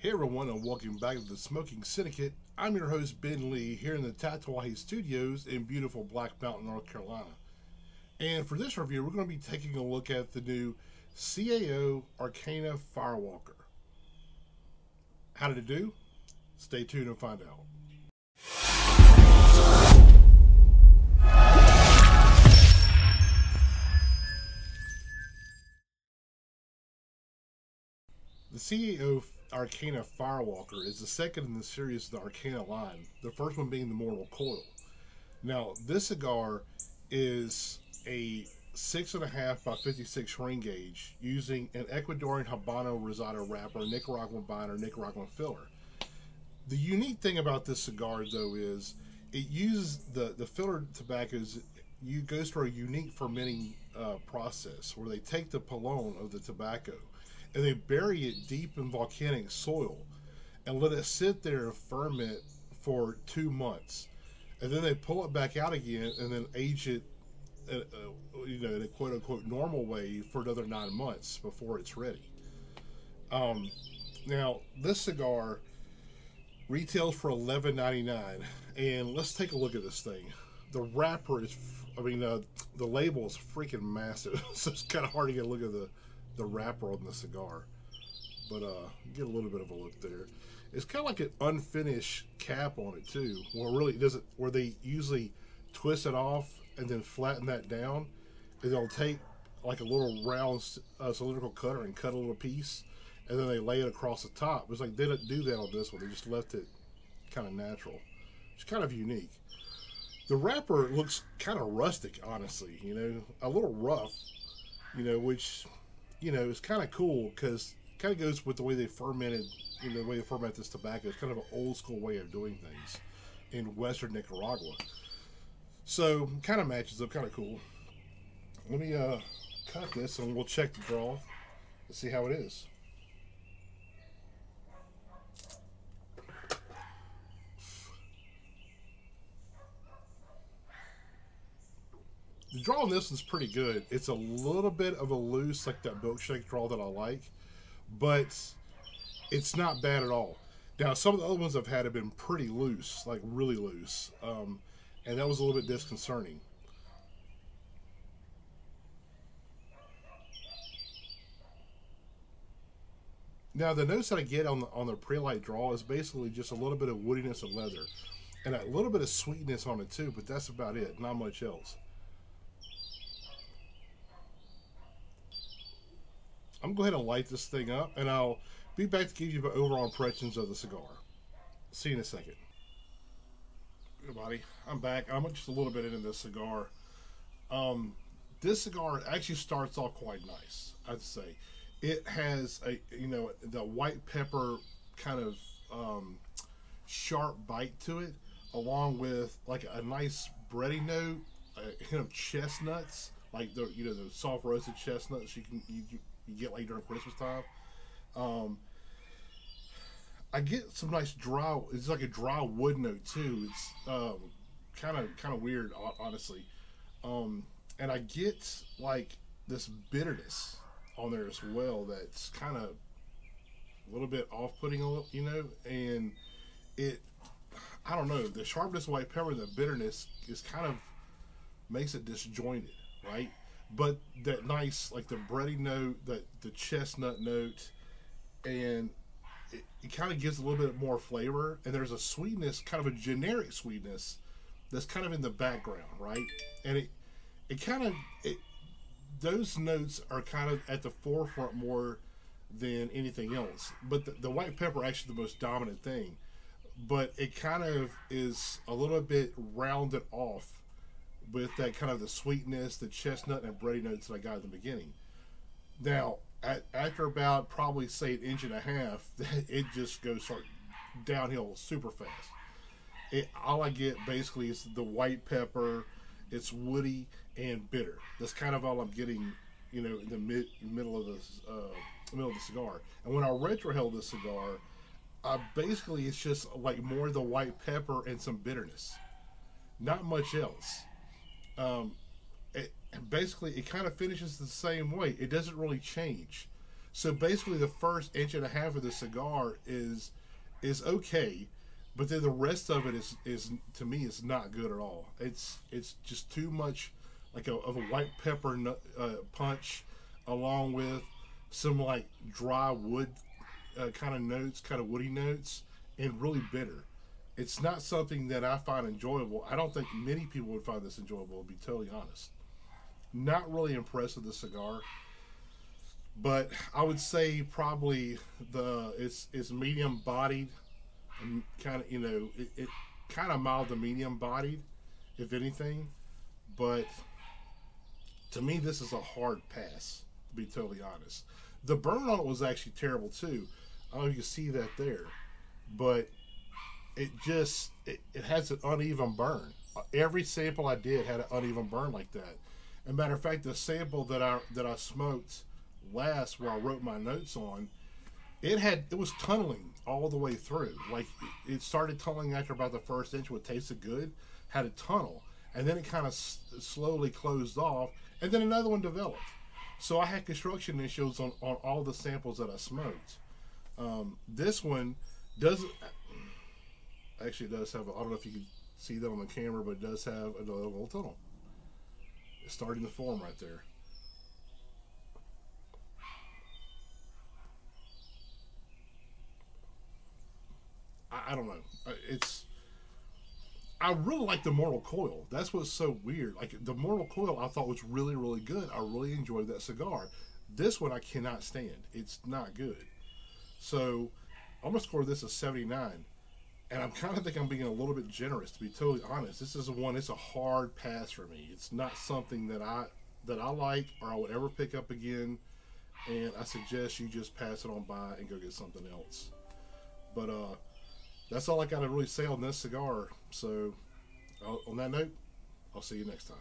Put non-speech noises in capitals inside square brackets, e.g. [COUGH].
Hey everyone, and welcome back to the Smoking Syndicate. I'm your host Ben Lee here in the Tatawahi Studios in beautiful Black Mountain, North Carolina. And for this review, we're going to be taking a look at the new CAO Arcana Firewalker. How did it do? Stay tuned and find out. The CAO Arcana Firewalker is the second in the series of the Arcana line, the first one being the Mortal Coil. Now, this cigar is a six and a half by 56 ring gauge using an Ecuadorian Habano Rosado wrapper, Nicaraguan binder, Nicaraguan filler. The unique thing about this cigar, though, is it uses the the filler tobaccos. You goes through a unique fermenting uh, process where they take the pollen of the tobacco and they bury it deep in volcanic soil and let it sit there and ferment for two months, and then they pull it back out again and then age it, uh, uh, you know, in a quote unquote normal way for another nine months before it's ready. Um, now this cigar retails for eleven ninety nine, and let's take a look at this thing. The wrapper is, I mean, uh, the label is freaking massive, [LAUGHS] so it's kind of hard to get a look at the the wrapper on the cigar. But uh, get a little bit of a look there. It's kind of like an unfinished cap on it too. Well, really it where they usually twist it off and then flatten that down, and they'll take like a little round uh, cylindrical cutter and cut a little piece, and then they lay it across the top. It's like they didn't do that on this one. They just left it kind of natural. It's kind of unique. The wrapper looks kind of rustic, honestly. You know, a little rough. You know, which you know, it's kind of cool because kind of goes with the way they fermented, you know, the way they ferment this tobacco. It's kind of an old school way of doing things in Western Nicaragua. So kind of matches up, kind of cool. Let me uh, cut this and we'll check the draw and see how it is. Draw on this one's pretty good. It's a little bit of a loose, like that milkshake draw that I like, but it's not bad at all. Now, some of the other ones I've had have been pretty loose, like really loose, um, and that was a little bit disconcerting. Now, the notes that I get on the on the pre-light draw is basically just a little bit of woodiness of leather, and a little bit of sweetness on it too. But that's about it. Not much else. I'm going to go ahead and light this thing up, and I'll be back to give you my overall impressions of the cigar. See you in a second. Good buddy. I'm back. I'm just a little bit into this cigar. Um, this cigar actually starts off quite nice, I'd say. It has a, you know, the white pepper kind of um, sharp bite to it, along with like a nice bready note, a hint of chestnuts, like the, you know, the soft roasted chestnuts you can you, you get like during Christmas time. Um, I get some nice dry. It's like a dry wood note too. It's kind of kind of weird, honestly. Um, and I get like this bitterness on there as well. That's kind of a little bit off-putting, you know. And it, I don't know, the sharpness of white pepper, the bitterness is kind of makes it disjointed, right? But that nice like the bready note, that the chestnut note, and it, it kind of gives a little bit more flavor. And there's a sweetness, kind of a generic sweetness, that's kind of in the background, right? And it it kind of it those notes are kind of at the forefront more than anything else. But the, the white pepper actually the most dominant thing. But it kind of is a little bit rounded off with that kind of the sweetness, the chestnut and bready notes that I got at the beginning. Now, at, after about probably say an inch and a half, [LAUGHS] it just goes start downhill super fast. It, all I get basically is the white pepper. It's woody and bitter. That's kind of all I'm getting, you know, in the mid middle of the uh, middle of the cigar. And when I retrohale this cigar, I basically it's just like more the white pepper and some bitterness, not much else um, it, basically it kind of finishes the same way. It doesn't really change. So basically, the first inch and a half of the cigar is is okay, but then the rest of it is is to me is not good at all. It's it's just too much like a, of a white pepper uh, punch, along with some like dry wood uh, kind of notes, kind of woody notes, and really bitter. It's not something that I find enjoyable. I don't think many people would find this enjoyable. To be totally honest, not really impressed with the cigar but I would say probably the it's it's medium bodied and um, kind of you know it, it kind of mild to medium bodied if anything but to me this is a hard pass to be totally honest the burn on it was actually terrible too I don't know if you can see that there but it just it, it has an uneven burn every sample I did had an uneven burn like that and matter of fact the sample that I that I smoked last where I wrote my notes on, it had it was tunneling all the way through. Like it started tunneling after about the first inch, what tasted good, had a tunnel, and then it kind of s- slowly closed off, and then another one developed. So I had construction issues on, on all the samples that I smoked. Um, this one does actually does have. I don't know if you can see that on the camera, but it does have another little tunnel. It's starting to form right there. I, I don't know. It's I really like the Mortal Coil. That's what's so weird. Like the Mortal Coil, I thought was really, really good. I really enjoyed that cigar. This one I cannot stand. It's not good. So I'm gonna score this a 79, and I'm kind of think I'm being a little bit generous to be totally honest. This is one. It's a hard pass for me. It's not something that I that I like or I would ever pick up again. And I suggest you just pass it on by and go get something else. But uh that's all I got to really say on this cigar. So, on that note, I'll see you next time.